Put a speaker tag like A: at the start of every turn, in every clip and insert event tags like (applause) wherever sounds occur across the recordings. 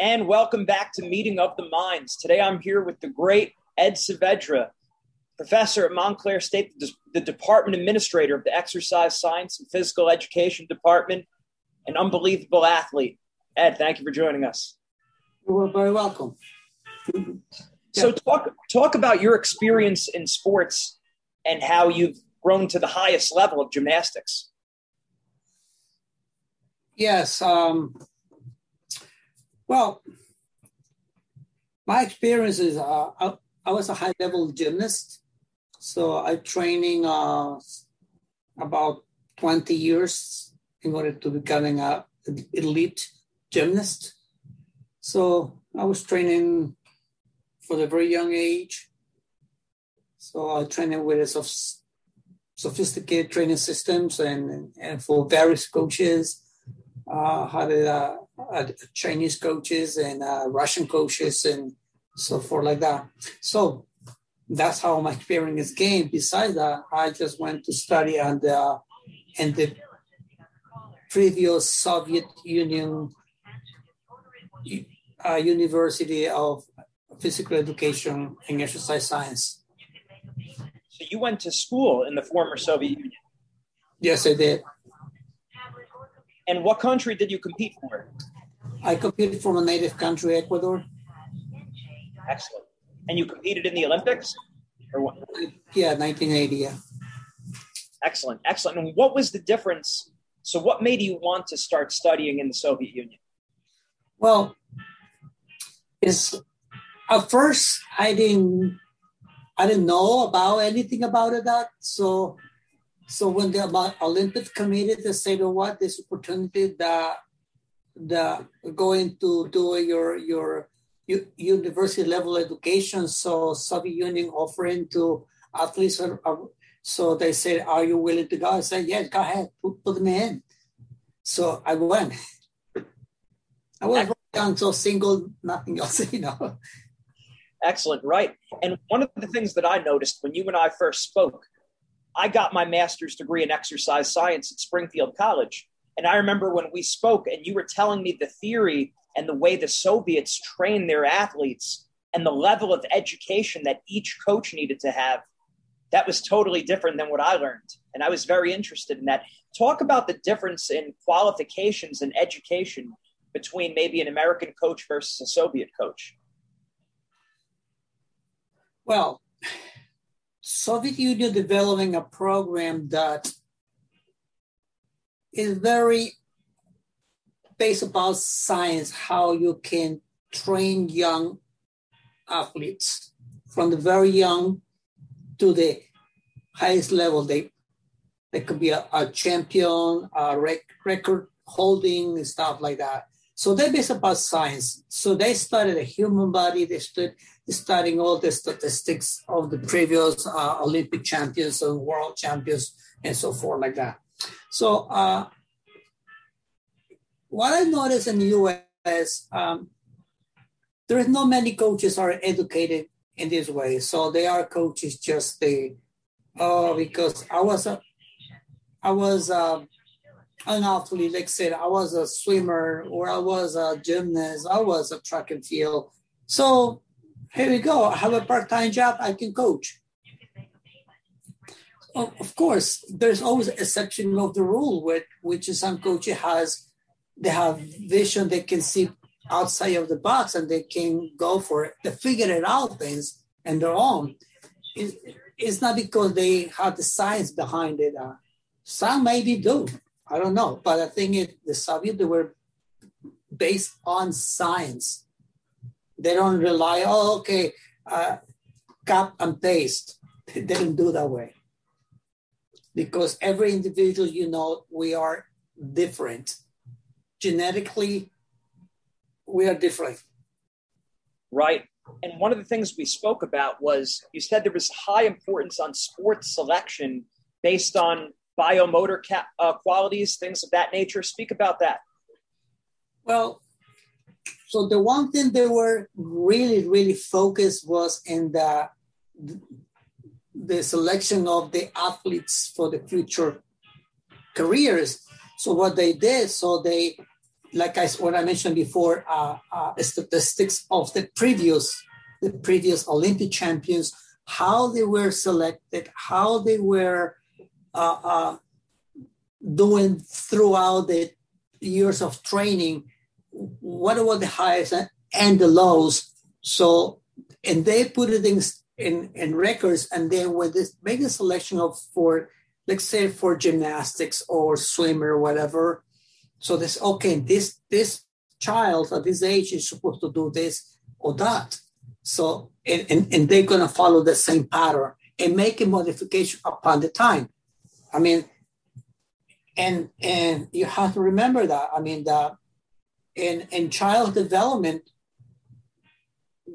A: And welcome back to Meeting of the Minds. Today I'm here with the great Ed Saavedra, professor at Montclair State, the Department Administrator of the Exercise Science and Physical Education Department, an unbelievable athlete. Ed, thank you for joining us.
B: You're very welcome.
A: So talk talk about your experience in sports and how you've grown to the highest level of gymnastics.
B: Yes. Um, well, my experience is uh, I, I, was a high level gymnast. So I training uh, about 20 years in order to becoming a elite gymnast. So I was training for the very young age. So I trained with a sophisticated training systems and, and for various coaches. Uh, had uh, uh, Chinese coaches and uh, Russian coaches and so forth like that. So that's how my experience came. Besides that, I just went to study and uh, in the previous Soviet Union uh, University of Physical Education and Exercise Science.
A: So you went to school in the former Soviet Union?
B: Yes, I did.
A: And what country did you compete for?
B: I competed for a native country, Ecuador.
A: Excellent. And you competed in the Olympics? Or what?
B: Yeah, 1980. Yeah.
A: Excellent, excellent. And what was the difference? So, what made you want to start studying in the Soviet Union?
B: Well, is at first I didn't I didn't know about anything about it that so so when the Olympic committee they said, oh, what this opportunity that the going to do your your university level education. So Soviet Union offering to athletes. Uh, uh, so they said, "Are you willing to go?" I said, "Yes, go ahead, put, put me in." So I went. I was young, so single, nothing else, (laughs) you know.
A: Excellent, right? And one of the things that I noticed when you and I first spoke, I got my master's degree in exercise science at Springfield College. And I remember when we spoke and you were telling me the theory and the way the Soviets train their athletes and the level of education that each coach needed to have. That was totally different than what I learned. And I was very interested in that. Talk about the difference in qualifications and education between maybe an American coach versus a Soviet coach.
B: Well, Soviet Union developing a program that is very based about science, how you can train young athletes from the very young to the highest level. They they could be a, a champion, a rec- record holding stuff like that. So they're based about science. So they studied the human body. They studied studying all the statistics of the previous uh, Olympic champions and world champions and so forth like that. So uh, what I noticed in the U.S. Um, there is not many coaches are educated in this way. So they are coaches just the oh because I was a I was uh, an athlete, like I said, I was a swimmer or I was a gymnast, I was a track and field. So here we go. I have a part-time job, I can coach. Of course, there's always exception of the rule, which, which some coaches has, they have vision, they can see outside of the box and they can go for it. They figure it out things and their own. It's, it's not because they have the science behind it. Uh, some maybe do. I don't know. But I think it, the Soviet, they were based on science. They don't rely, oh, okay, uh, cut and paste. (laughs) They didn't do that way. Because every individual, you know, we are different. Genetically, we are different.
A: Right. And one of the things we spoke about was you said there was high importance on sports selection based on biomotor ca- uh, qualities, things of that nature. Speak about that.
B: Well, so the one thing they were really, really focused was in the the selection of the athletes for the future careers. So what they did, so they, like I what I mentioned before, uh, uh, statistics of the previous the previous Olympic champions, how they were selected, how they were uh, uh, doing throughout the years of training, what were the highs and the lows. So, and they put it in, in, in records, and then when they make a selection of for, let's say, for gymnastics or swim or whatever. So this okay, this this child at this age is supposed to do this or that. So and, and, and they're gonna follow the same pattern and make a modification upon the time. I mean, and and you have to remember that. I mean, that in in child development,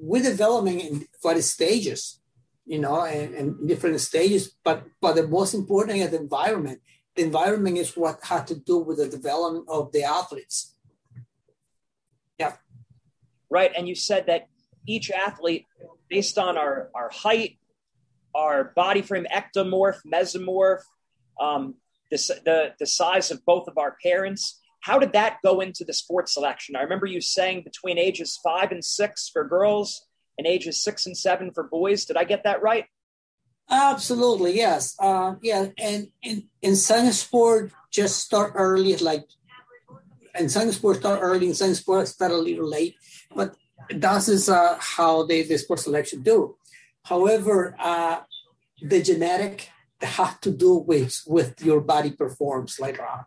B: we're developing in various stages, you know, and, and different stages. But but the most important is the environment. The environment is what had to do with the development of the athletes. Yeah.
A: Right, and you said that each athlete, based on our our height, our body frame, ectomorph, mesomorph, um, the, the, the size of both of our parents. How did that go into the sports selection? I remember you saying between ages five and six for girls and ages six and seven for boys. Did I get that right?
B: Absolutely, yes. Uh, yeah, and in, science sport, just start early, like, and science sport start early, and science sport start a little late. But that is uh, how they the sports selection do. However, uh, the genetic have to do with with your body performs later on.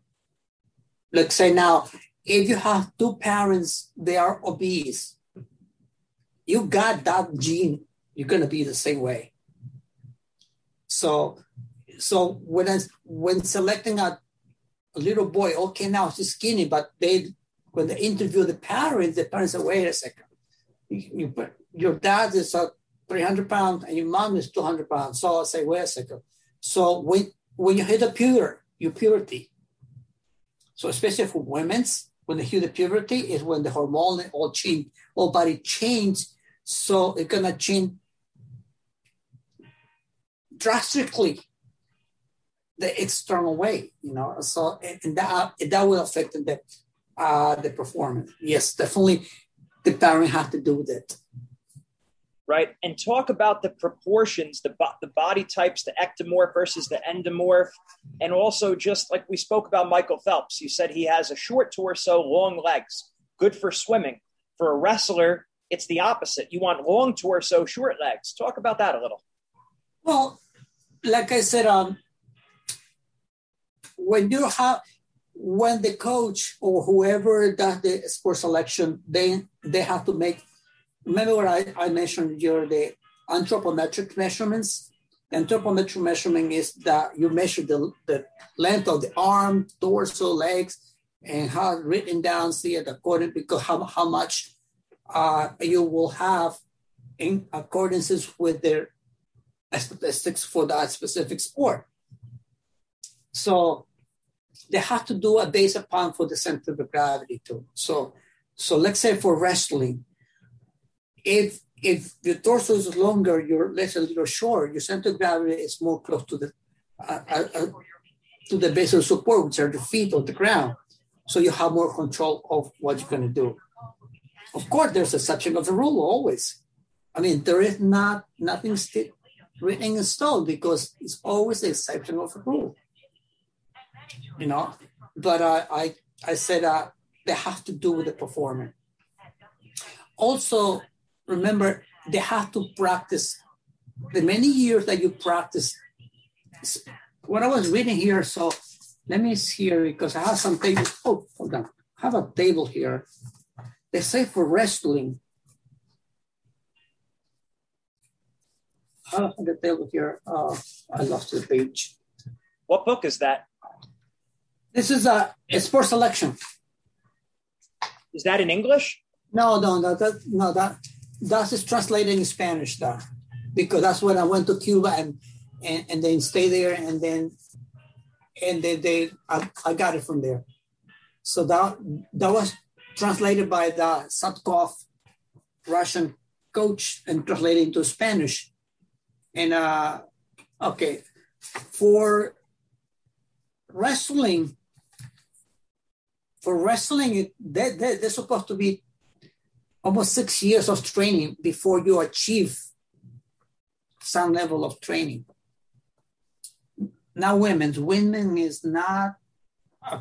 B: Let's say now, if you have two parents, they are obese, you got that gene, you're gonna be the same way. So, so when I, when selecting a, a little boy, okay, now he's skinny, but they when they interview the parents, the parents say, wait a second, you, you, your dad is a 300 pounds and your mom is 200 pounds. So I say, wait a second, so when when you hit a puberty, your puberty. So especially for women's, when they hit the puberty is when the hormone all change, all body change. So it's gonna change drastically the external way, you know. So and that that will affect the uh, the performance. Yes, definitely, the parent have to do with it
A: right? And talk about the proportions, the, bo- the body types, the ectomorph versus the endomorph. And also, just like we spoke about Michael Phelps, you said he has a short torso, long legs, good for swimming. For a wrestler, it's the opposite. You want long torso, short legs. Talk about that a little.
B: Well, like I said, um, when you have when the coach or whoever does the sports selection, they they have to make remember what I, I mentioned here, the anthropometric measurements. Anthropometric measurement is that you measure the, the length of the arm, torso, legs, and how written down, see it according because how, how much uh, you will have in accordances with their statistics for that specific sport. So they have to do a base upon for the center of gravity too. So, so let's say for wrestling, if if the torso is longer, your legs a little short, your center of gravity is more close to the uh, uh, uh, to the base of support, which are the feet or the ground. So you have more control of what you're going to do. Of course, there's exception of the rule always. I mean, there is not nothing st- written in stone because it's always the exception of the rule. You know, but uh, I I said uh, they have to do with the performance. Also, remember they have to practice the many years that you practice. What I was reading here, so let me see here because I have some tables. Oh, hold on. I have a table here. They say for wrestling. I have the table here. Uh, I lost the page.
A: What book is that?
B: This is a, a sports selection.
A: Is that in English?
B: No, no, no, that, no, that that is translated in Spanish, though, because that's when I went to Cuba and and, and then stay there, and then and then they I, I got it from there. So that that was translated by the Satkov Russian coach and translated into Spanish. And uh okay, for wrestling, for wrestling, it, they, they, they're supposed to be almost six years of training before you achieve some level of training. Now, women's women is not a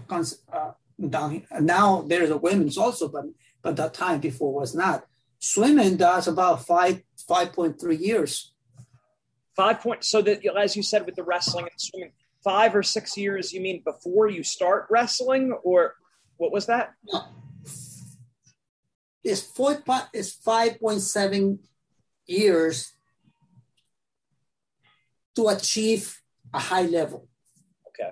B: uh, down now. There's a women's also, but but that time before was not. Swimming does about five five point three years.
A: Five point. So that as you said with the wrestling and swimming, five or six years. You mean before you start wrestling, or what was that? No
B: is four is five point seven years to achieve a high level.
A: Okay.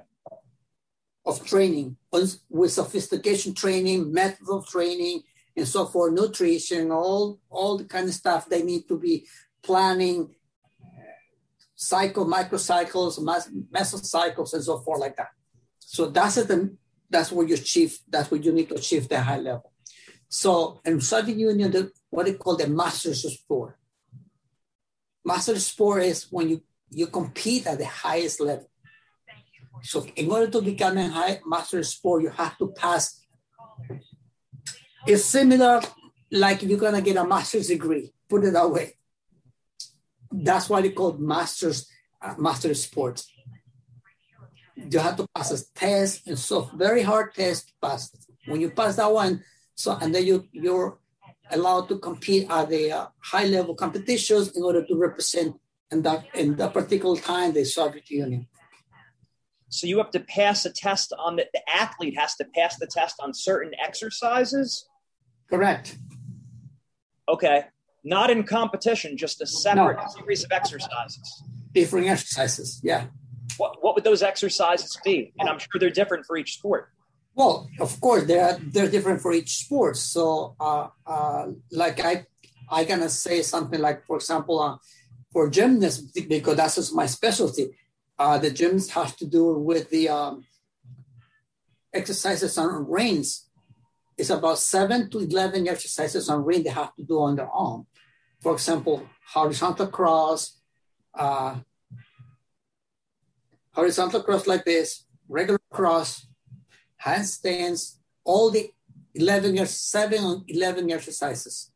B: Of training with sophistication training, method of training, and so forth, nutrition, all all the kind of stuff they need to be planning, cycle, microcycles, mesocycles, and so forth like that. So that's the that's what you achieve. That's what you need to achieve the high level. So in Soviet Union, the, what they call the masters sport. Master sport is when you, you compete at the highest level. So in order to become a high master sport, you have to pass. It's similar like you're gonna get a master's degree. Put it that way. That's why they call masters uh, master sports. You have to pass a test and so very hard test to pass. When you pass that one, so, and then you, you're allowed to compete at the uh, high level competitions in order to represent in that, in that particular time the Soviet Union.
A: So you have to pass a test on the, the athlete has to pass the test on certain exercises?
B: Correct.
A: Okay. Not in competition, just a separate no. series of exercises.
B: Different exercises, yeah.
A: What, what would those exercises be? And I'm sure they're different for each sport.
B: Well, of course, they're they're different for each sport. So, uh, uh, like I, I gonna say something like, for example, uh, for gymnasts, because that's my specialty. Uh, the gyms have to do with the um, exercises on reins. It's about seven to eleven exercises on rein they have to do on their arm. For example, horizontal cross, uh, horizontal cross like this, regular cross, handstands, all the 11 years, seven 11 exercises.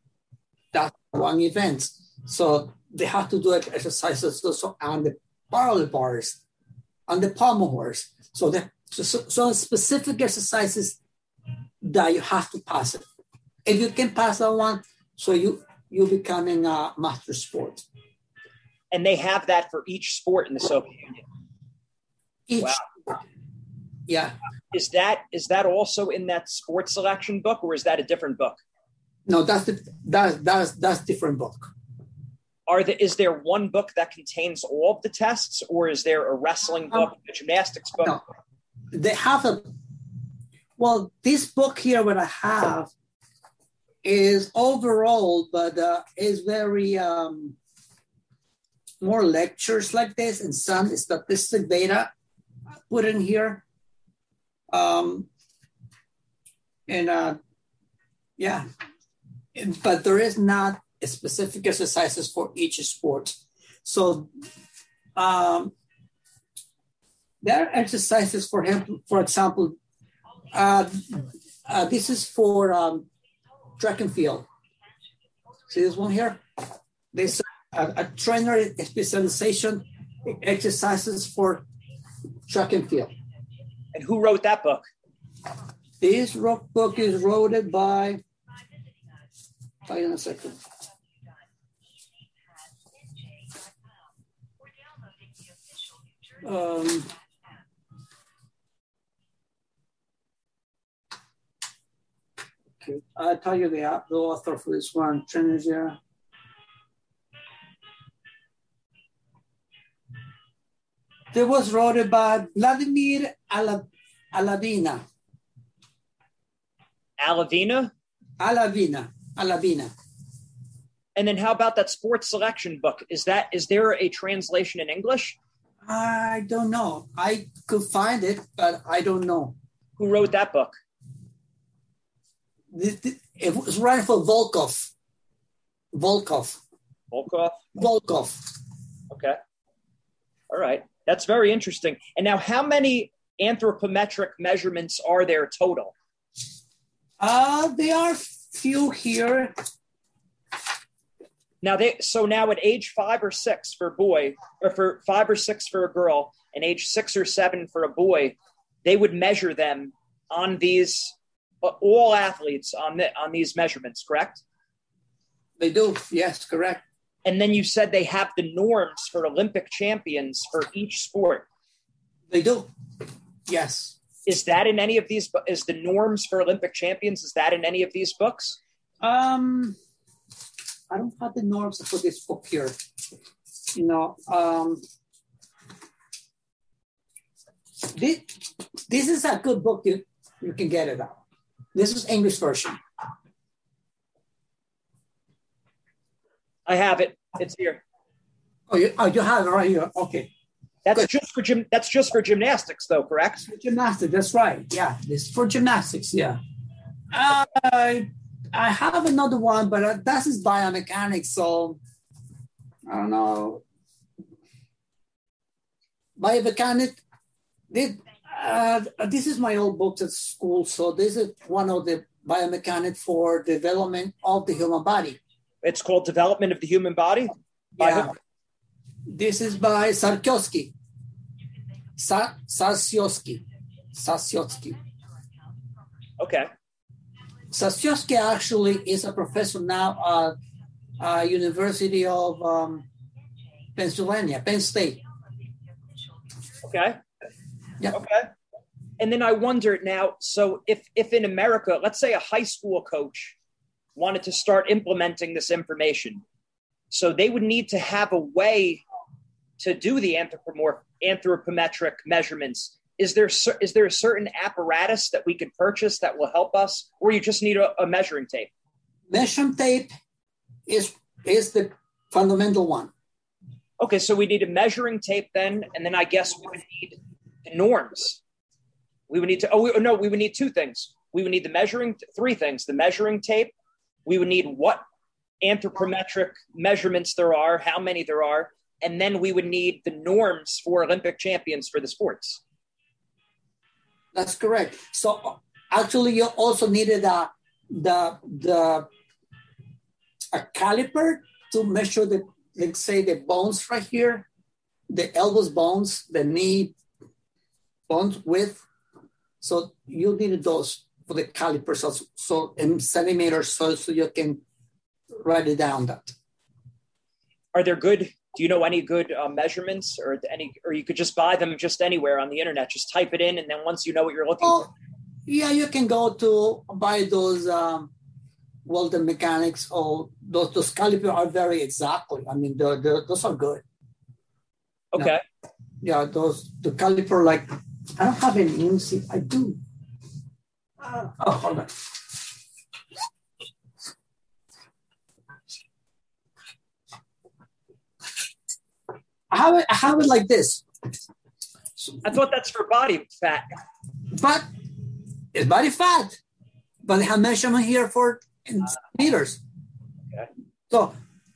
B: That's one event. So they have to do exercises also on the parallel bars, on the pommel horse. So, the, so, so specific exercises that you have to pass it. If you can pass that one, so you you becoming a master sport.
A: And they have that for each sport in the Soviet Union.
B: Each, wow. Yeah.
A: Is that is that also in that sports selection book or is that a different book?
B: No that's the that, that's that's different book.
A: Are the, is there one book that contains all of the tests or is there a wrestling book um, a gymnastics book? no.
B: they have a well this book here what i have is overall but uh, is very um, more lectures like this and some statistic data put in here um, and uh, yeah, but there is not specific exercises for each sport. So, um, There are exercises for him. For example, uh, uh, this is for um, track and field. See this one here? This a, a trainer specialization exercises for track and field.
A: And who wrote that book?
B: This book is wrote by. Wait in a second. Um, okay, I'll tell you the, the author for this one, Trinidad. It was wrote by Vladimir Alavina.
A: Alavina?
B: Alavina. Alavina.
A: And then how about that sports selection book? Is that is there a translation in English?
B: I don't know. I could find it, but I don't know.
A: Who wrote that book?
B: It was written for Volkov. Volkov.
A: Volkov?
B: Volkov.
A: Okay. All right. That's very interesting. And now, how many anthropometric measurements are there total?
B: Uh, there are few here.
A: Now they so now at age five or six for a boy, or for five or six for a girl, and age six or seven for a boy, they would measure them on these uh, all athletes on the, on these measurements, correct?
B: They do. Yes, correct.
A: And then you said they have the norms for Olympic champions for each sport.
B: They do. Yes.
A: Is that in any of these? Is the norms for Olympic champions? Is that in any of these books?
B: Um, I don't have the norms for this book here. You know, um, this, this is a good book. You, you can get it out. This is English version.
A: I have it. It's here.
B: Oh, you, oh, you have it right here. Okay.
A: That's Good. just for gym. That's just for gymnastics, though, correct?
B: For gymnastics, that's right. Yeah, this for gymnastics. Yeah. Uh, I have another one, but uh, that is biomechanics. So I don't know. Biomechanic. This, uh, this is my old books at school. So this is one of the biomechanics for development of the human body.
A: It's called Development of the Human Body.
B: Yeah. This is by Zatsiorsky. Sa-. Zatsiorsky.
A: Okay.
B: Zatsiorsky actually is a professor now at uh, University of um, Pennsylvania, Penn State.
A: Okay. Yeah. Okay. And then I wonder now, so if if in America, let's say a high school coach wanted to start implementing this information, so they would need to have a way to do the anthropometric measurements is there is there a certain apparatus that we could purchase that will help us, or you just need a, a measuring tape?
B: Measuring tape is is the fundamental one.
A: Okay, so we need a measuring tape then, and then I guess we would need the norms. We would need to. Oh we, no, we would need two things. We would need the measuring three things: the measuring tape. We would need what anthropometric measurements there are, how many there are, and then we would need the norms for Olympic champions for the sports.
B: That's correct. So actually, you also needed a the the a caliper to measure the let's say the bones right here, the elbows bones, the knee bones width. So you needed those for the calipers, so, so in centimeters, so so you can write it down. That.
A: Are there good do you know any good uh, measurements or any or you could just buy them just anywhere on the internet? Just type it in and then once you know what you're looking oh, for.
B: yeah you can go to buy those um Walden mechanics or those those calipers are very exactly i mean they're, they're, those are good.
A: Okay.
B: Yeah those the caliper like i don't have any let see i do oh hold on I have it, I it like this.
A: I thought that's for body fat.
B: But it's body fat. But they have measurement here for in ah. meters. Okay. So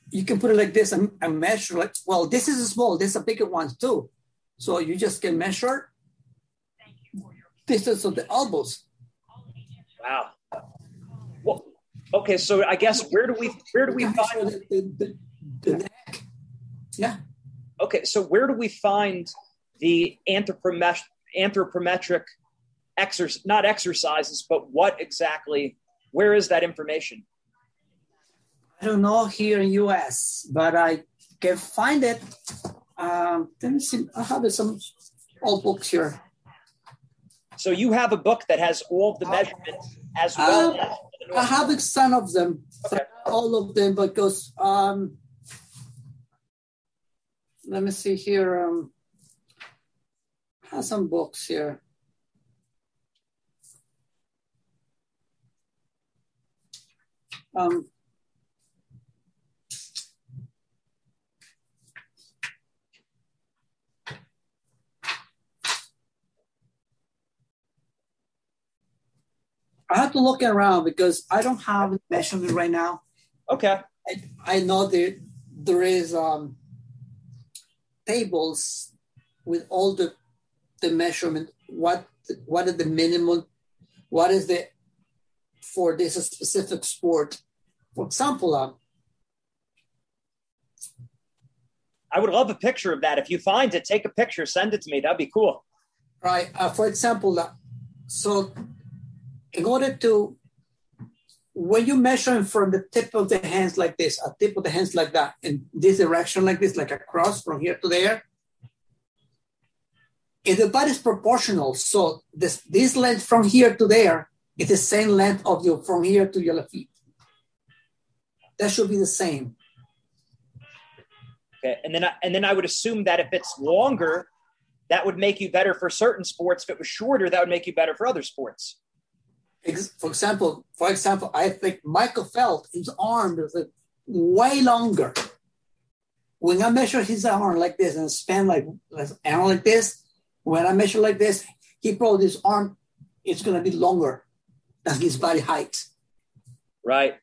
B: you can put it like this and, and measure like well, this is a small, this is a bigger one too. So you just can measure distance of the elbows.
A: Wow. Well, okay, so I guess where do we where do we find
B: the, the, the neck. Yeah.
A: okay, so where do we find the anthropometric anthropometric exercise not exercises, but what exactly where is that information?
B: I don't know here in US, but I can find it. Um, let me see. I have some old books here.
A: So you have a book that has all the measurements as well.
B: Uh, I have some of them,
A: Okay.
B: all of them because um, let me see here. Um, I have some books here. Um, I have to look around because I don't have the measurement right now.
A: okay.
B: I, I know that there is um, tables with all the the measurement. What what is the minimum? What is the for this specific sport? For example, um,
A: I would love a picture of that. If you find it, take a picture, send it to me. That'd be cool.
B: right? Uh, for example, uh, so in order to when you measure from the tip of the hands like this, a tip of the hands like that, in this direction like this, like across from here to there, if the body is proportional, so this this length from here to there is the same length of your from here to your feet. That should be the same.
A: Okay. And then I, and then I would assume that if it's longer, that would make you better for certain sports. If it was shorter, that would make you better for other sports.
B: Ex- For example, for example, I think Michael Phelps, his arm is like way longer. When I measure his arm like this and span like arm like this, when I measure like this, he probably his arm is gonna be longer than his body height.
A: Right.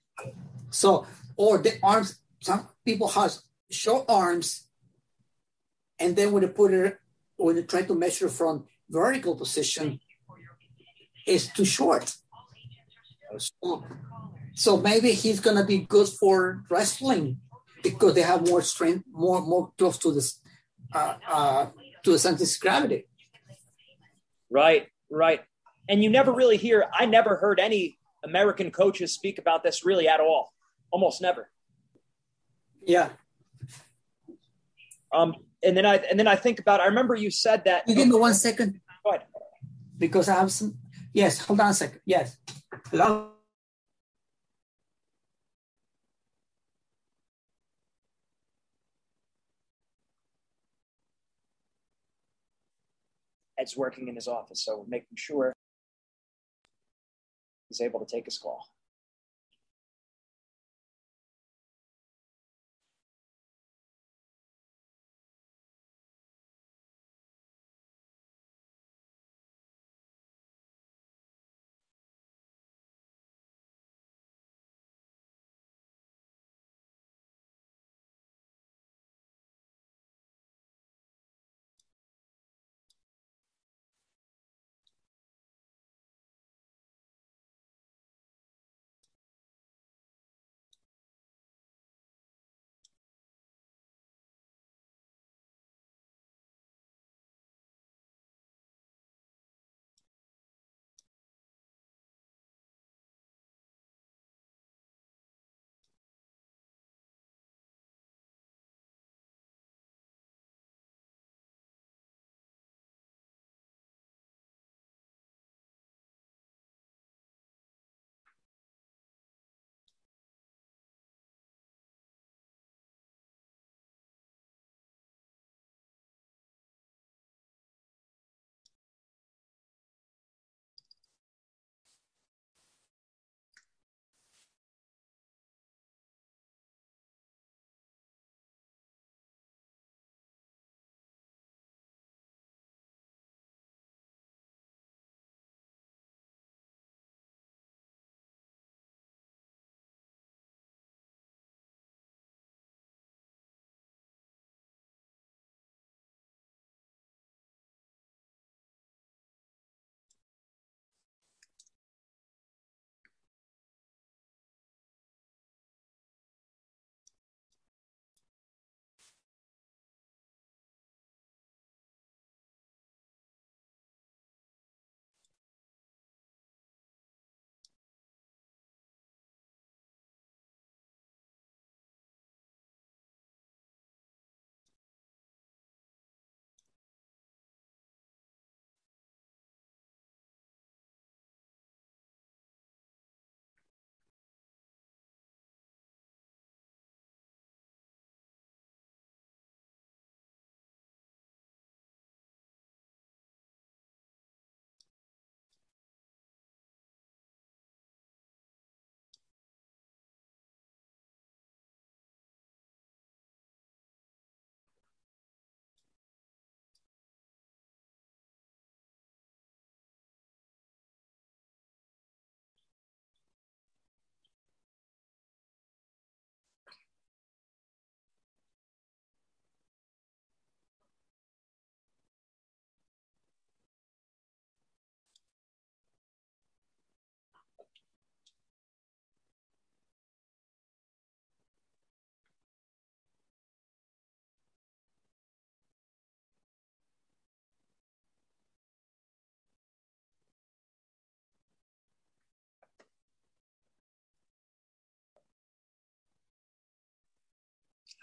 B: So, or the arms, some people have short arms, and then when they put it, when they try to measure from vertical position, it's too short. So, so maybe he's gonna be good for wrestling because they have more strength, more more close to this, uh, uh, to the center of gravity.
A: Right. Right. And you never really hear, I never heard any American coaches speak about this really at all. Almost never.
B: Yeah.
A: Um, and then I and then I think about I remember you said that
B: You give me one second
A: Go ahead.
B: because I have some. Yes, hold on a second. Yes. Hello.
A: Ed's working in his office, so making sure he's able to take his call.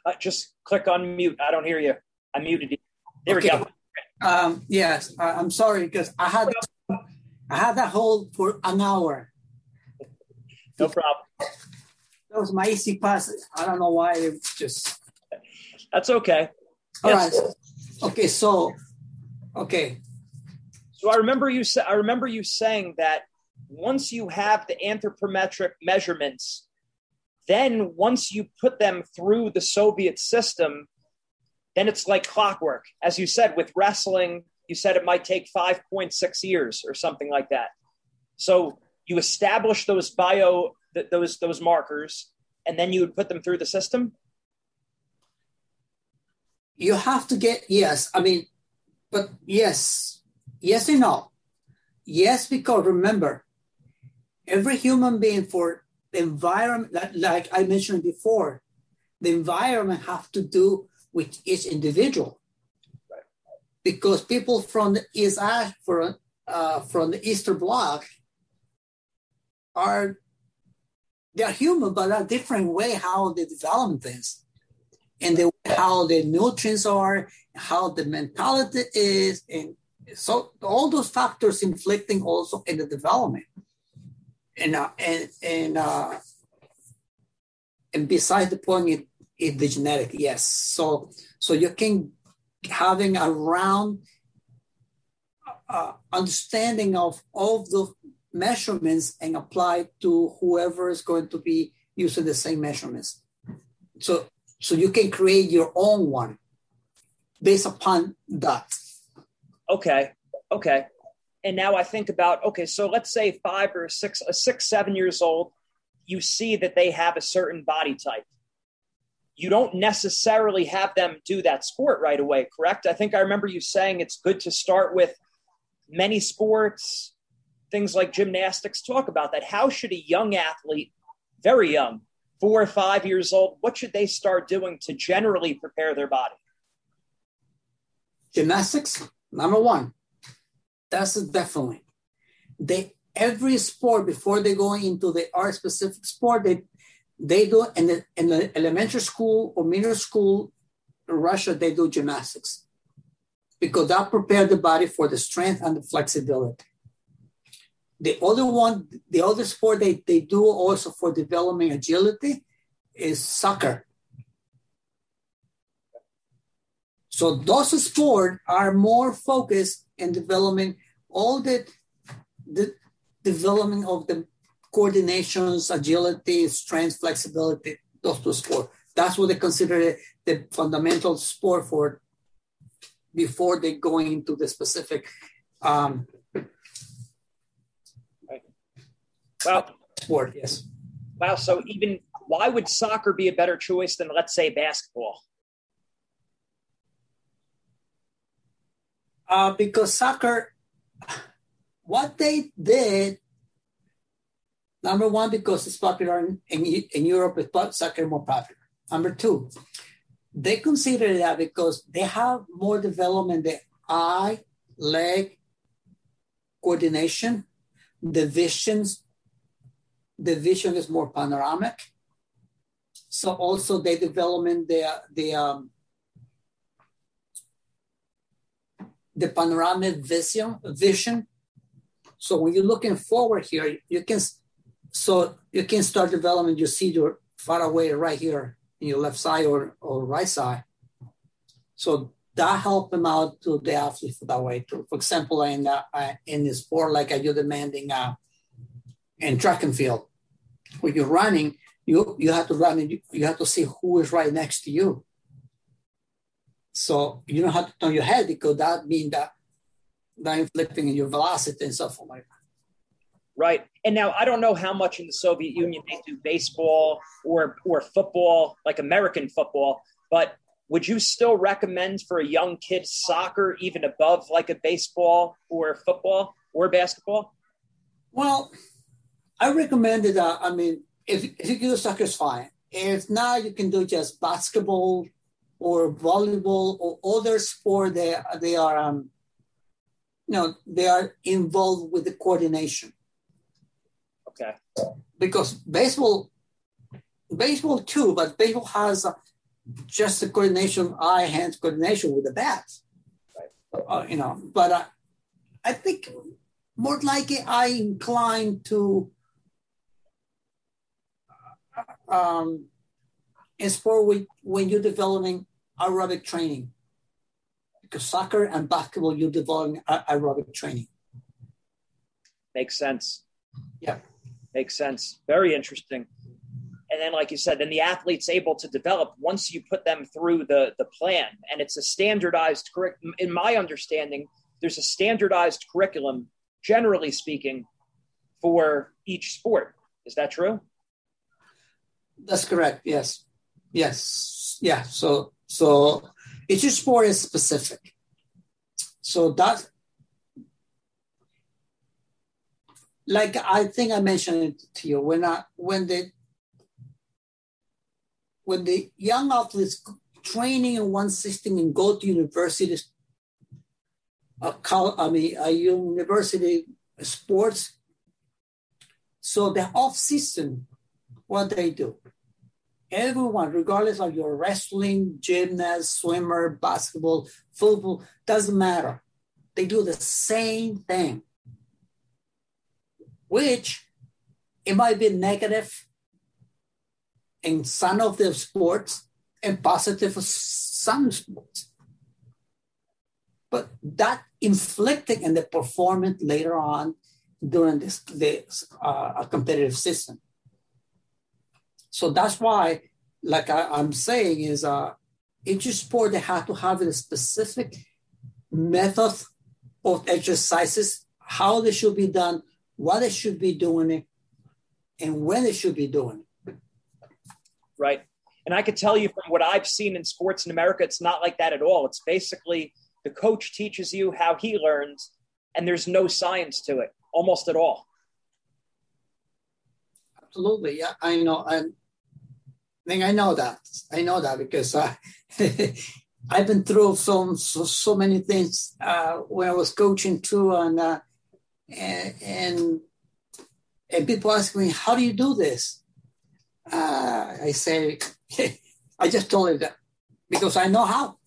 A: Uh, just click on mute. I don't hear you. I muted you. There okay. we go.
B: Um, yes, I, am sorry because I had I had that hold for an hour.
A: No problem.
B: That was my E-ZPass. I don't know why it just.
A: That's okay.
B: All yes. right. Okay, so okay.
A: So I remember you. I remember you saying that once you have the anthropometric measurements, then once you put them through the Soviet system, then it's like clockwork. As you said, with wrestling, you said it might take 5.6 years or something like that. So you establish those bio those those markers and then you would put them through the system
B: you have to get yes i mean but yes yes and no yes because remember every human being for the environment like i mentioned before the environment have to do with each individual. Because people from the east from, uh, from the eastern bloc are they're human but a different way how they develop things and the how the nutrients are how the mentality is and so all those factors inflicting also in the development and uh, and and uh, and besides the point it, it the genetic yes. So so you can having a round uh, understanding of all the measurements and apply to whoever is going to be using the same measurements. So so you can create your own one based upon that.
A: Okay. Okay and now I think about okay, so let's say five or six, uh, six, seven years old, you see that they have a certain body type. You don't necessarily have them do that sport right away, correct? I think I remember you saying it's good to start with many sports, things like gymnastics. Talk about that. How should a young athlete, very young, four or five years old, what should they start doing to generally prepare their body?
B: Gymnastics, number one. That's definitely. They every sport before they go into the art specific sport, they they do in the in the elementary school or middle school in Russia, they do gymnastics because that prepared the body for the strength and the flexibility. The other one, the other sport they, they do also for developing agility is soccer. So those sports are more focused in development, all the, the development of the coordinations, agility, strength, flexibility, those two sports. That's what they consider the fundamental sport for before they go into the specific um,
A: well,
B: sport. Yes.
A: Wow. So even why would soccer be a better choice than let's say basketball?
B: Uh, because soccer, what they did, number one, because it's popular in, in, in Europe, it's soccer more popular. Number two, they consider that because they have more development the eye, leg, coordination, the visions, the vision is more panoramic. So also they development the the um, the panoramic vision vision. So when you're looking forward here, you can so you can start developing. You see your far away right here in your left side or, or right side. So that helped them out to the athlete that way. To, for example, in uh, in the sport like you're demanding uh, in track and field, when you're running, you you have to run and you, you have to see who is right next to you. So you don't have to turn your head because that means that that inflicting in your velocity and stuff like that.
A: Right. And now I don't know how much in the Soviet Union they do baseball or or football, like American football, but would you still recommend for a young kid soccer even above like a baseball or football or basketball?
B: Well, I recommended that. Uh, I mean, if, if you do soccer, it's fine. If not, you can do just basketball or volleyball or other sport they they are um you know they are involved with the coordination
A: okay
B: because baseball baseball too but baseball has just the coordination, eye hand coordination with the bat. Right. Uh, you know, but uh, I think more likely I incline to um, in sport with, when you're developing aerobic training. Because soccer and basketball, you're developing aerobic training.
A: Makes sense.
B: Yeah.
A: Makes sense. Very interesting. And then, like you said, then the athlete's able to develop once you put them through the, the plan. And it's a standardized curriculum. In my understanding, there's a standardized curriculum, generally speaking, for each sport. Is that true?
B: That's correct. Yes. Yes. Yeah. So, so sport is specific. So that like I think I mentioned it to you when I when the when the young athletes training in one system and go to universities, uh, I mean, a university sports. So the off season, what they do, everyone, regardless of your wrestling, gymnast, swimmer, basketball, football, doesn't matter. They do the same thing which it might be negative in some of the sports and positive for some sports. But that inflicting in the performance later on during this, this uh, competitive system. So that's why, like I, am saying, is uh, each sport they have to have a specific method of exercises, how they should be done, what they should be doing it, and when they should be doing it.
A: Right. And I could tell you from what I've seen in sports in America, it's not like that at all. It's basically the coach teaches you how he learns, and there's no science to it almost at all.
B: Absolutely. Yeah, I know. I think I know that. I know that because uh, (laughs) I've been through so, so, so many things uh, when I was coaching too. And uh, and and, and people ask me, "How do you do this?" Uh, I say, (laughs) I just told them that because I know how.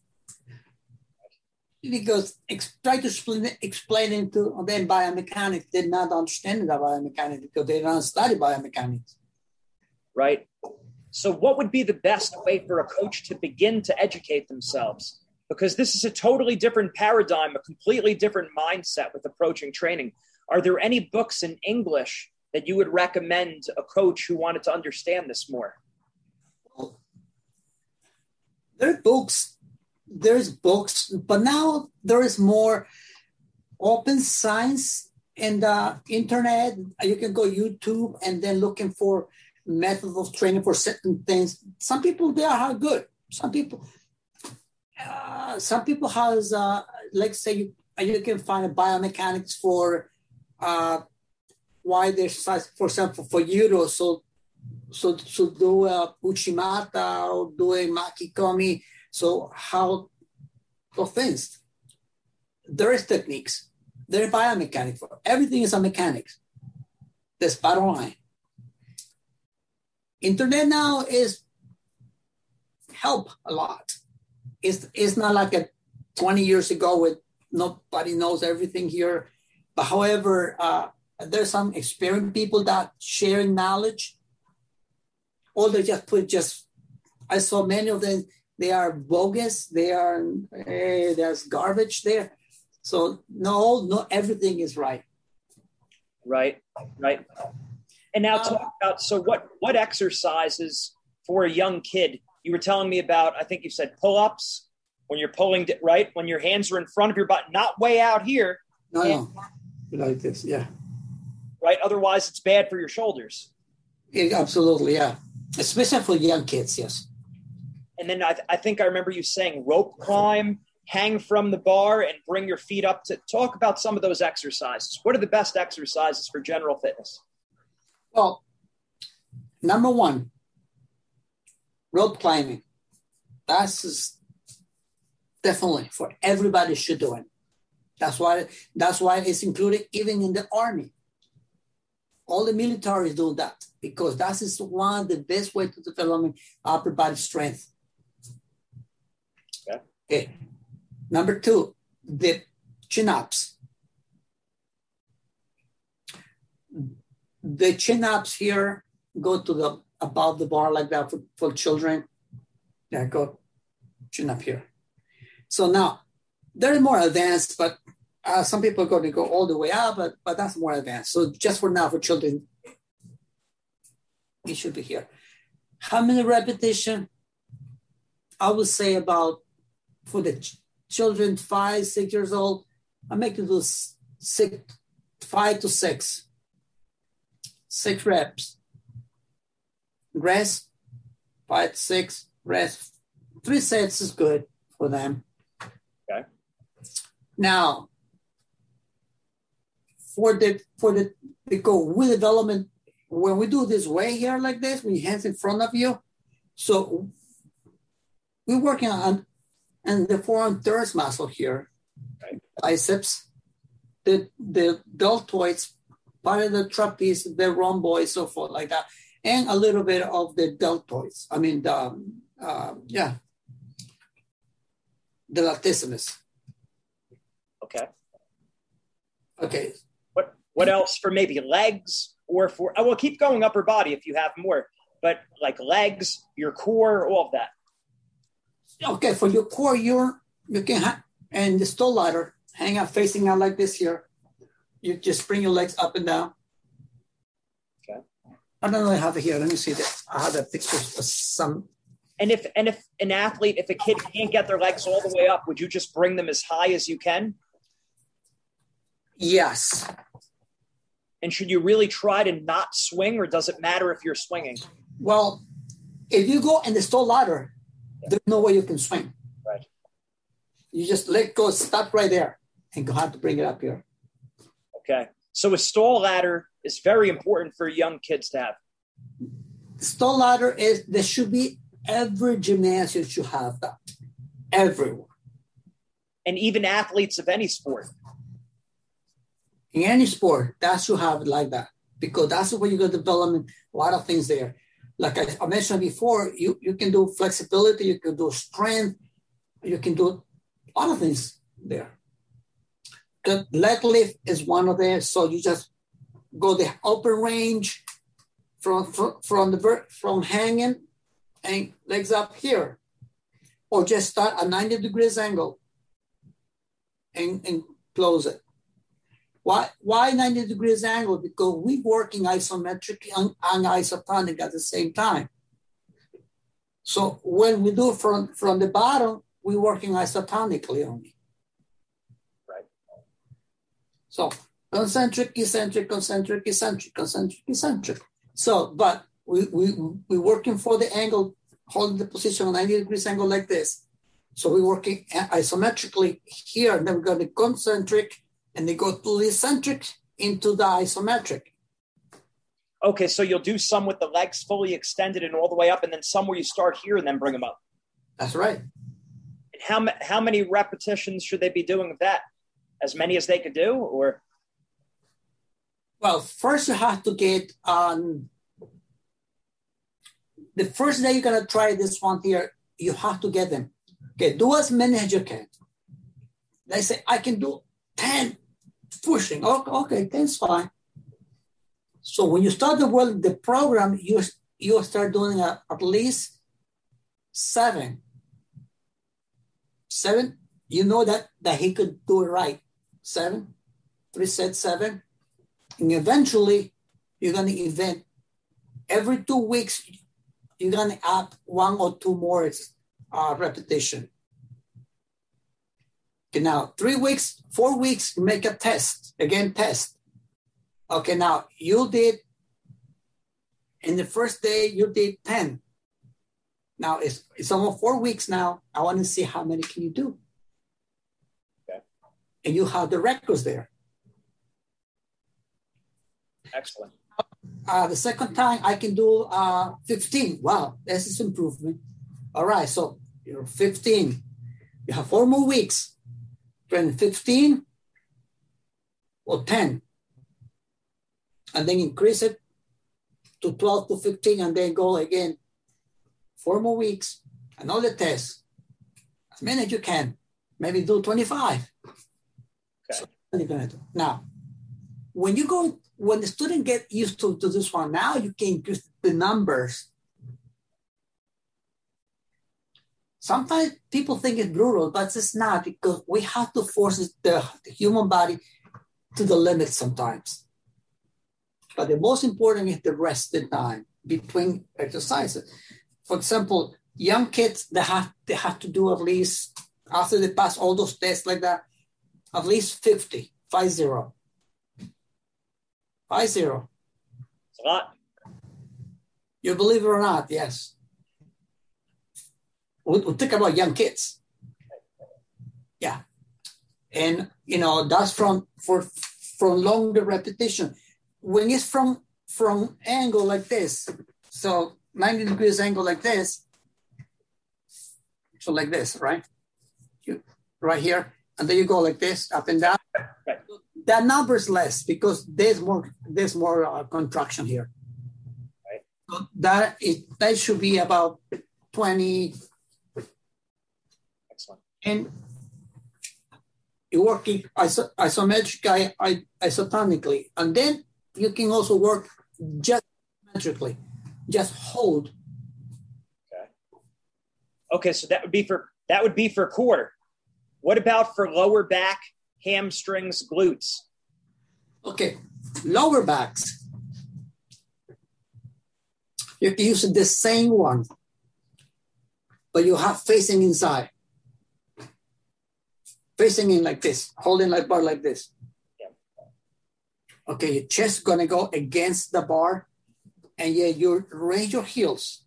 B: Because ex- try to explain, explain it to them biomechanics did not understand the biomechanics because they don't study biomechanics.
A: Right. So, what would be the best way for a coach to begin to educate themselves? Because this is a totally different paradigm, a completely different mindset with approaching training. Are there any books in English that you would recommend a coach who wanted to understand this more?
B: There are books. There's books, but now there is more open science and uh, internet. You can go YouTube and then looking for methods of training for certain things. Some people they are good. Some people, uh, some people has uh, like say you you can find a biomechanics for uh, why they exercise, for example, for judo, so so to do a uchimata or do a makikomi, so how offense. There is techniques. There is biomechanics. for Everything is a mechanics. That's bottom line. Internet now is help a lot. It's, it's not like a 20 years ago with nobody knows everything here but however, uh, there's some experienced people that sharing knowledge, or they just put just. I saw many of them. They are bogus. They are there's garbage there. So no, no, everything is right.
A: Right, right. And now talk about so what what exercises for a young kid? You were telling me about. I think you said pull ups when you're pulling right when your hands are in front of your butt, not way out here.
B: No, no like this. Yeah.
A: Right. Otherwise, it's bad for your shoulders.
B: Yeah, absolutely. Yeah. Especially for young kids. Yes.
A: And then I, th- I think I remember you saying rope climb, hang from the bar, and bring your feet up to talk about some of those exercises. What are the best exercises for general fitness?
B: Well, number one, rope climbing. That's definitely for everybody should do it. That's why that's why it's included even in the army. All the militaries do that because that is one of the best way to develop upper body strength. Okay. Number two, the chin ups. The chin ups here go to the above the bar like that for, for children. Yeah, go chin up here. So now they're more advanced, but uh, some people are going to go all the way up, but, but that's more advanced. So just for now, for children, it should be here. How many repetition? I would say about for the ch- children five, six years old, I make it do six, five to six, six reps. Rest, five, six, rest. Three sets is good for them.
A: Okay.
B: Now, for the for the they go with development, when we do this way here like this, with your hands in front of you, so we're working on and the forearm teres muscle here,
A: Right.
B: biceps, the the deltoids, part of the trapeze, the rhomboid, so forth like that, and a little bit of the deltoids. I mean, the um, uh, yeah, the latissimus.
A: Okay.
B: Okay,
A: What what else for maybe legs or for I will keep going upper body if you have more, but like legs, your core, all of that.
B: okay. For your core, you're you can ha- and the stool ladder hang out facing out like this here. You just bring your legs up and down.
A: Okay.
B: I don't know. I have it here. Let me see that. I have a picture of some
A: And if and if an athlete, if a kid can't get their legs all the way up, would you just bring them as high as you can?
B: Yes.
A: And should you really try to not swing, or does it matter if you're swinging?
B: Well, if you go in the stall ladder, there's no way you can swing.
A: Right.
B: You just let go, stop right there, and go have to bring it up here.
A: Okay. So a stall ladder is very important for young kids to have.
B: Stall ladder is there should be every gymnasium should have that. Everyone.
A: And even athletes of any sport.
B: In any sport, that should have it like that. Because that's where you go development a lot of things there. Like I, I mentioned before, you, you can do flexibility, you can do strength, you can do a lot of things there. The leg lift is one of them. So you just go the open range from from, from the from hanging and legs up here, or just start a 90 degrees angle and, and close it. Why why 90 degrees angle? Because we're working isometric and, and isotonic at the same time. So when we do from from the bottom, we're working isotonically only.
A: Right.
B: So concentric, eccentric, concentric, eccentric, concentric, eccentric. So, but we we we're working for the angle, holding the position on 90 degrees angle like this. So we're working isometrically here, and then we're going to concentric, and they go to the eccentric into the isometric.
A: Okay, so you'll do some with the legs fully extended and all the way up, and then some where you start here and then bring them up.
B: That's right.
A: And how how many repetitions should they be doing of that? As many as they could do, or
B: Well, first you have to get um the first day you're gonna try this one here, you have to get them. Okay, do as many as you can. They say I can do 10 pushing. Okay, okay, 10's fine. So when you start the world the program, you you start doing a, at least seven. Seven, you know that that he could do it right. Seven, three sets, seven. And eventually, you're going to event every two weeks, you're going to add one or two more uh, repetition. Okay, now three weeks, four weeks, make a test, again, test. Okay, now you did, in the first day, you did 10. Now it's, it's almost four weeks now. I want to see how many can you do. And you have the records there.
A: excellent.
B: Uh, the second time I can do uh, 15. Wow, this is improvement. All right, so you're 15. You have four more weeks. Then 15 or 10. And then increase it to 12 to 15 and then go again. Four more weeks, another test. as many as you can. Maybe do 25.
A: Okay.
B: So what are you gonna do? Now, when you go, when the student get used to, to this one, now you can increase the numbers. Sometimes people think it's brutal, but it's not because we have to force the, the human body to the limit sometimes. But the most important is the rested time between exercises. For example, young kids they have they have to do at least after they pass all those tests like that, at least 50, five zero. Five zero.
A: It's a lot.
B: You believe it or not, yes. We, we think about young kids. Yeah. And you know, that's from for from longer repetition. When it's from from angle like this, so 90 degrees angle like this, so like this, right? You right here, and then you go like this, up and down.
A: Right.
B: That number is less because there's more there's more uh, contraction here.
A: Right.
B: So that is that should be about 20
A: Excellent.
B: and you're working iso- i- isotonically, and then you can also work just metrically, just hold.
A: Okay, Okay, so that would be for that would be for core. What about for lower back, hamstrings, glutes?
B: Okay, lower backs. You can use the same one, but you have facing inside. Facing in like this, holding like bar like this. Okay, your chest gonna go against the bar, and yeah, you raise your heels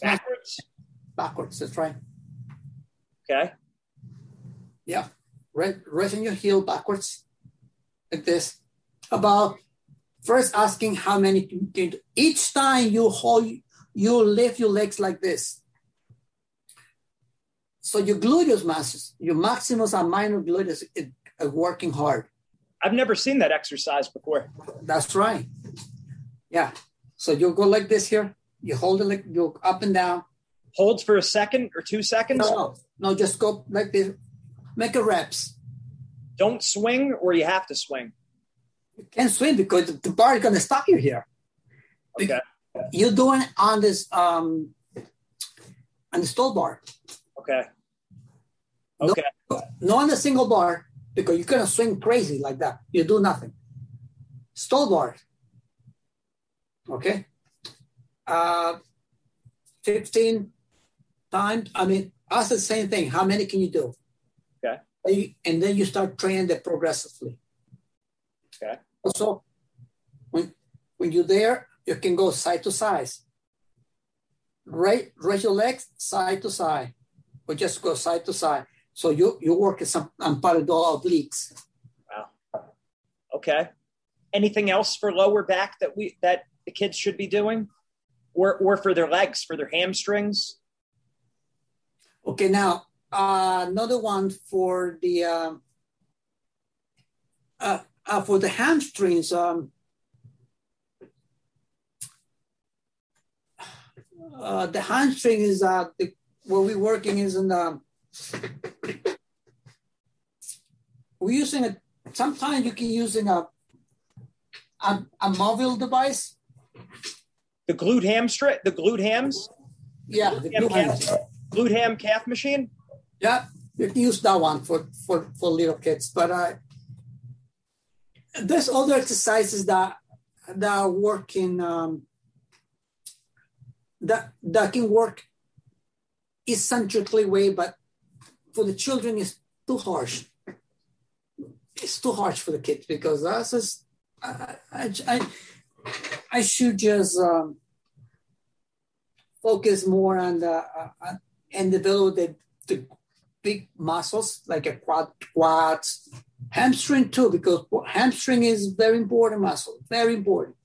A: Backwards.
B: Backwards. That's right.
A: Okay.
B: Yeah, right, raising your heel backwards, like this. About first asking how many can you do. Each time you hold, you lift your legs like this. So your gluteus muscles, your maximus and minor gluteus, are working hard.
A: I've never seen that exercise before.
B: That's right. Yeah. So you go like this here. You hold it like you go up and down.
A: Hold for a second or two seconds.
B: No, no, no. Just go like this. Make a reps.
A: Don't swing, or you have to swing.
B: You can't swing because the bar is gonna stop you here.
A: Okay.
B: You're doing it on this um on the stall bar.
A: Okay.
B: No-
A: Okay.
B: Not on a single bar because you're gonna swing crazy like that. You do nothing. Stall bar. Okay. Uh 15 times. I mean, ask the same thing. How many can you do?
A: Okay.
B: And then you start training it progressively.
A: Okay.
B: Also, when when you're there, you can go side to side. Right, raise your legs side to side, or just go side to side. So you you work some on the obliques.
A: Wow. Okay. Anything else for lower back that we that the kids should be doing, or or for their legs, for their hamstrings?
B: Okay, now uh, another one for the um, uh, uh, for the hamstrings. Um, uh, the hamstring is uh, the, where we're working is in the. We're using a Sometimes you can using a a, a mobile device.
A: The glute hamstring, the glute hams,
B: Yeah, the glute.
A: Glute ham calf machine.
B: Yeah, you can use that one for for for little kids. But uh, there's other exercises that that work in um, that that can work eccentrically way, but for the children it's too harsh. It's too harsh for the kids because that's just I I, I, I should just um, focus more on the uh, and develop the, the big muscles like a quad quads hamstring too because hamstring is very important muscle very important.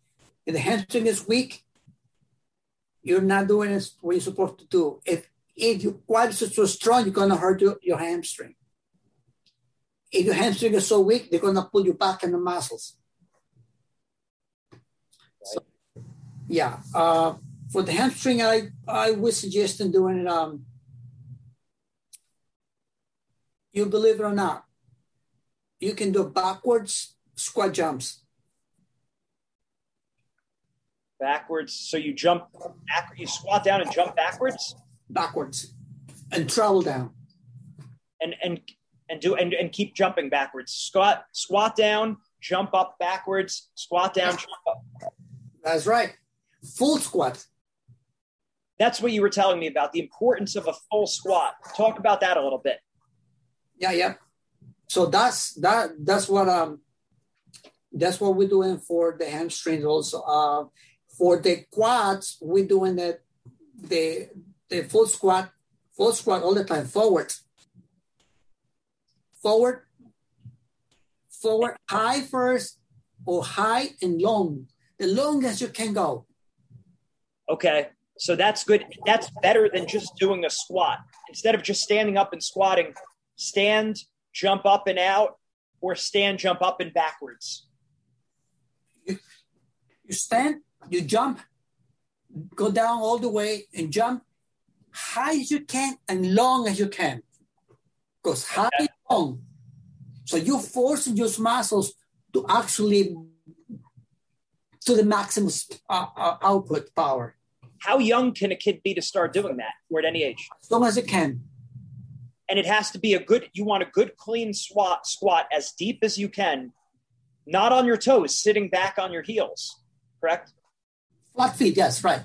B: If the hamstring is weak you're not doing what you're supposed to do. If if your quads are so strong you're to hurt your, your hamstring. If your hamstring is so weak they're to pull you back in the muscles. So, yeah uh, for the hamstring, I I would suggest in doing it. Um, you believe it or not, you can do backwards squat jumps.
A: Backwards. So you jump back, you squat down and jump backwards?
B: Backwards. And travel down.
A: And and and do and, and keep jumping backwards. Squat squat down, jump up backwards, squat down, jump up.
B: That's right. Full squat.
A: That's what you were telling me about the importance of a full squat. Talk about that a little bit.
B: Yeah, yeah. So that's that that's what um that's what we're doing for the hamstrings also. Uh for the quads, we're doing the the the full squat, full squat all the time, forward. Forward, forward, high first, or high and long. The longest you can go.
A: Okay. So that's good. That's better than just doing a squat. Instead of just standing up and squatting, stand, jump up and out, or stand, jump up and backwards.
B: You, you stand, you jump, go down all the way and jump high as you can and long as you can. Because high and long. So you force your muscles to actually to the maximum uh, uh, output power.
A: How young can a kid be to start doing that, or at any age?
B: As long as it can.
A: And it has to be a good. You want a good, clean squat, squat as deep as you can, not on your toes, sitting back on your heels. Correct.
B: Flat feet. Yes, right.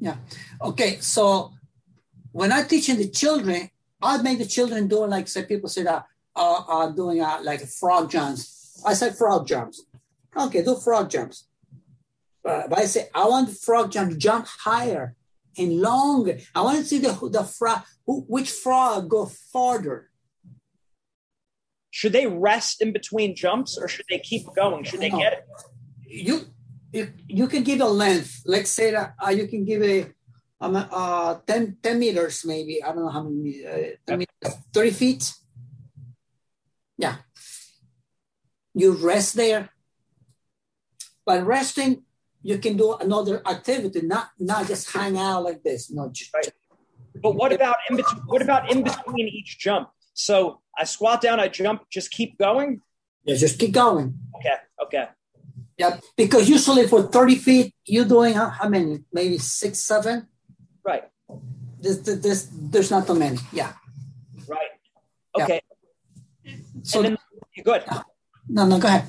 B: Yeah. Okay. So when I'm teaching the children, I make the children do like say people say that uh, uh, doing uh, like frog jumps. I say frog jumps. Okay, do frog jumps. But, but I say, I want the frog jump jump higher and longer. I want to see the the frog, which frog go farther.
A: Should they rest in between jumps or should they keep going? Should they no. get it?
B: You, you you can give a length. Let's say that uh, you can give a um, uh, 10, 10 meters maybe. I don't know how many. Uh, meters, Thirty feet. Yeah. You rest there. But resting you can do another activity, not not just hang out like this. No, just,
A: right. But what about in between? What about in between each jump? So I squat down, I jump, just keep going.
B: Yeah, just keep going.
A: Okay. Okay.
B: Yeah, because usually for thirty feet, you're doing how, how many? Maybe six, seven.
A: Right.
B: This, this, this, there's not too many. Yeah.
A: Right. Okay. Yeah. So then, you're good.
B: No, no, go ahead.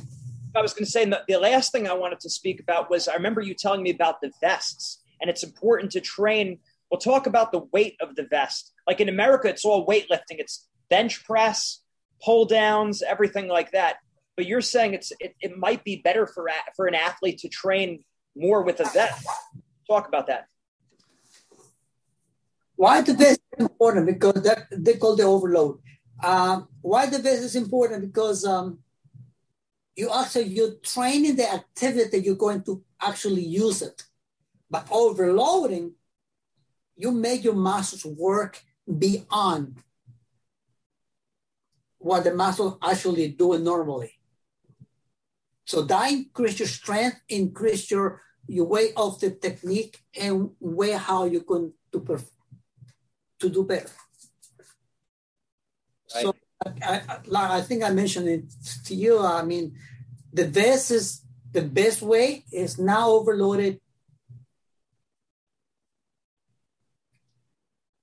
A: I was going to say the, the last thing I wanted to speak about was I remember you telling me about the vests, and it's important to train. We'll talk about the weight of the vest. Like in America, it's all weightlifting. It's bench press, pull downs, everything like that. But you're saying it's it, it might be better for for an athlete to train more with a vest. Talk about that.
B: Why the vest is important? Because that they call the overload. Uh, why the vest is important? Because um, you actually you're training the activity that you're going to actually use it. But overloading, you make your muscles work beyond what the muscle actually doing normally. So that increase your strength, increase your your way of the technique, and way how you can to perf- to do better. Right. So I, I, I think I mentioned it to you. I mean, the best is the best way is now overloaded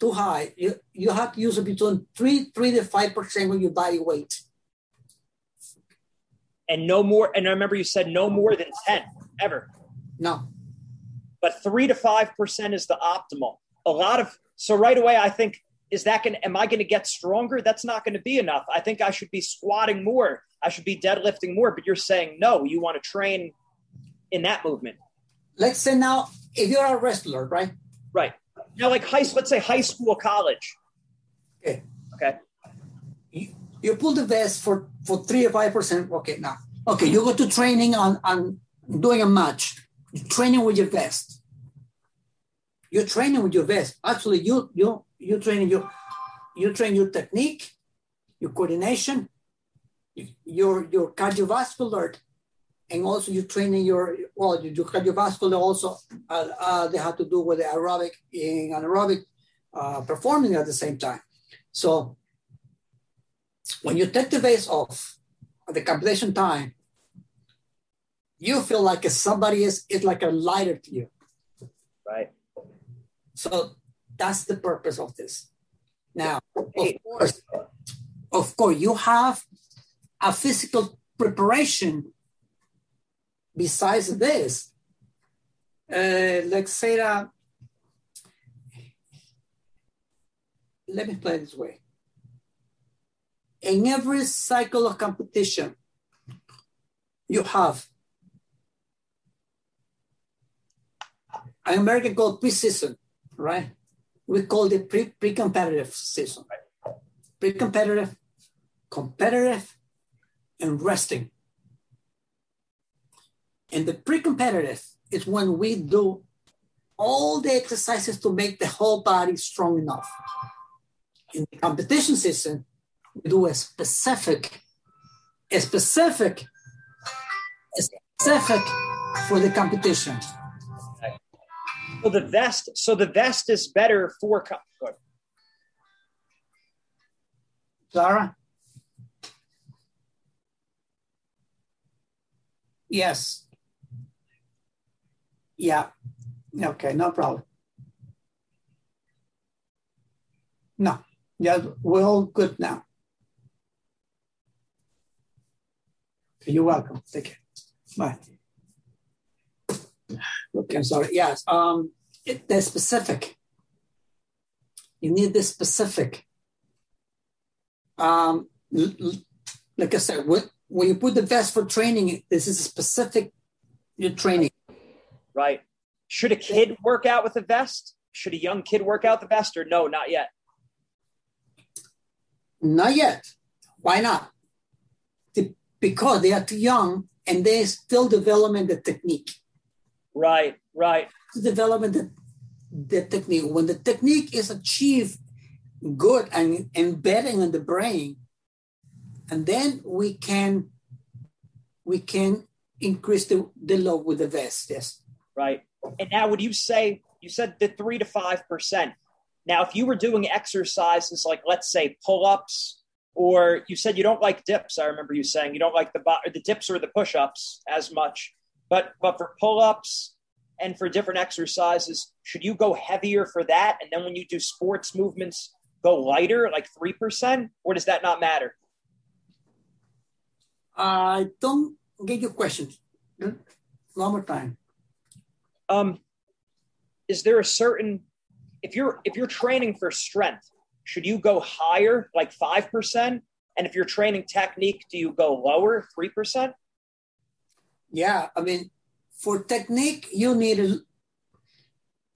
B: too high. You you have to use it between three three to five percent of your body weight.
A: And no more. And I remember you said no more than ten ever.
B: No.
A: But three to five percent is the optimal. A lot of so right away I think is that going am I going to get stronger? That's not going to be enough. I think I should be squatting more. I should be deadlifting more. But you're saying no, you want to train in that movement.
B: Let's say now, if you're a wrestler, right?
A: Right. Now, like high, let's say high school, college.
B: Okay.
A: Okay.
B: You, you pull the vest for for three or five percent. Okay, now, okay, you go to training on on doing a match. You're training with your vest. You're training with your vest. Actually, you you you train your you train your technique, your coordination, your your cardiovascular and also you're training your well your cardiovascular also uh, uh, they have to do with the aerobic and anaerobic uh, performing at the same time. So when you take the vest off at the completion time you feel like somebody is it's like a lighter to you.
A: Right
B: so that's the purpose of this. Now of course of course you have a physical preparation besides this, uh, let's say that, let me play this way. In every cycle of competition, you have an American called pre-season, right? We call it pre pre-competitive season. Pre-competitive, competitive, and resting. And the pre-competitive is when we do all the exercises to make the whole body strong enough. In the competition season, we do a specific, a specific, a specific for the competition.
A: So the vest, so the vest is better for. Good.
B: Zara? Yes. Yeah. Okay, no problem. No. Yeah, we're all good now. You're welcome. Take care. Bye. Okay, I'm sorry. Yes. Um, it, they're specific. You need this specific. Um, like I said, when you put the vest for training, this is a specific your training.
A: Right. Should a kid work out with a vest? Should a young kid work out the vest or no, not yet?
B: Not yet. Why not? Because they are too young and they're still developing the technique.
A: Right, right.
B: Developing the, the technique. When the technique is achieved good and embedding in the brain, and then we can we can increase the, the load with the vest. Yes
A: right? And now, would you say you said the three to five percent? Now, if you were doing exercises like, let's say, pull-ups, or you said you don't like dips, I remember you saying you don't like the the dips or the push-ups as much, but but for pull-ups and for different exercises, should you go heavier for that? And then when you do sports movements, go lighter, like three percent, or does that not matter?
B: I don't get your question. One more time
A: um, is there a certain if you're if you're training for strength, should you go higher, like five percent? And if you're training technique, do you go lower, three percent?
B: Yeah, I mean, for technique, you need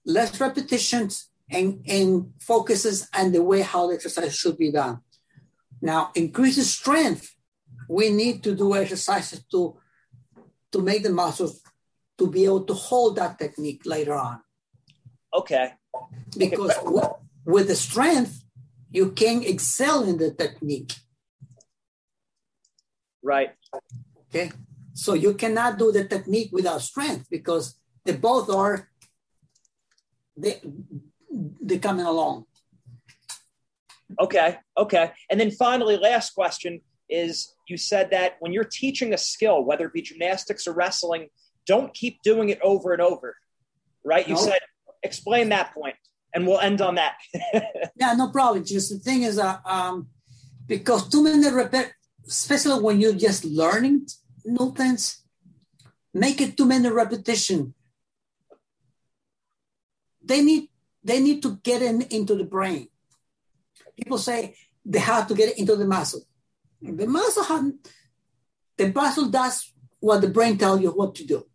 B: less repetitions and, and focuses and the way how the exercise should be done. Now, increases strength, we need to do exercises to to make the muscles to be able to hold that technique later on.
A: Okay.
B: Because with, with the strength, you can excel in the technique.
A: Right.
B: Okay. So you cannot do the technique without strength because they both are they they coming along.
A: Okay. Okay. And then finally, last question is you said that when you're teaching a skill, whether it be gymnastics or wrestling, don't keep doing it over and over, right? You no. said, explain that point, and we'll end on that. (laughs)
B: yeah, no problem. Just the thing is, uh, um, because too many repeat, especially when you're just learning new things, make it too many repetition. They need they need to get in into the brain. People say they have to get into the muscle. The muscle have, the muscle does what the brain tells you what to do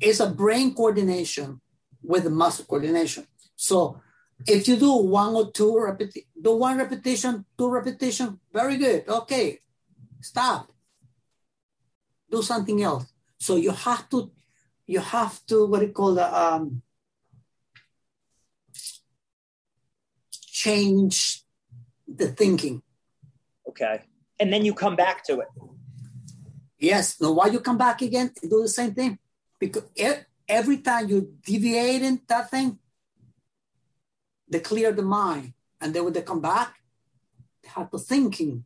B: It's a brain coordination with the muscle coordination. So if you do one or two repeti- do one repetition, two repetition, very good. Okay, stop. Do something else. So you have to, you have to what do you call the um, change the thinking.
A: Okay, and then you come back to it.
B: Yes. Now, why you come back again do the same thing? Because every time you deviate in that thing, they clear the mind. And then when they come back, they have to thinking.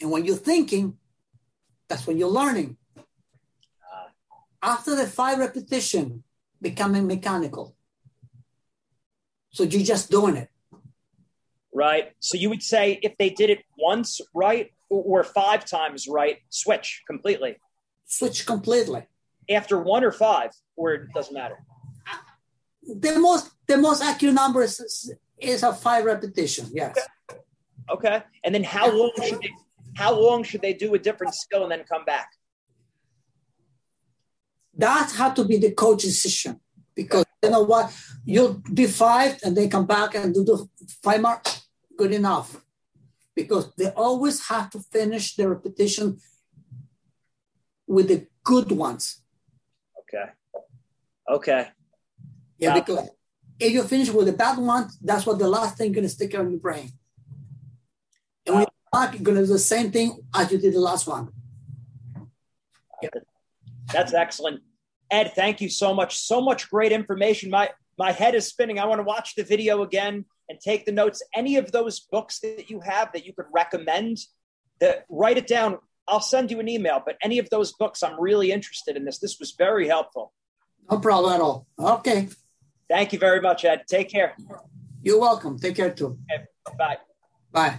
B: And when you're thinking, that's when you're learning. After the five repetition, becoming mechanical. So you're just doing it.
A: Right. So you would say if they did it once right or five times right, switch completely.
B: Switch completely.
A: After one or five, or it doesn't matter.
B: The most the most accurate number is, is a five repetition. Yes.
A: Okay. okay. And then how long should they how long should they do a different skill and then come back?
B: That had to be the coach's decision because you know what, you do five and they come back and do the five more, good enough. Because they always have to finish the repetition with the good ones.
A: Okay. Okay.
B: Yeah, because if you finish with the bad one, that's what the last thing gonna stick on your brain. And you're back, you're gonna do the same thing as you did the last one.
A: Yeah. That's excellent. Ed, thank you so much. So much great information. My my head is spinning. I want to watch the video again and take the notes. Any of those books that you have that you could recommend, that write it down. I'll send you an email. But any of those books, I'm really interested in this. This was very helpful.
B: No problem at all. Okay.
A: Thank you very much, Ed. Take care.
B: You're welcome. Take care too.
A: Okay. Bye.
B: Bye.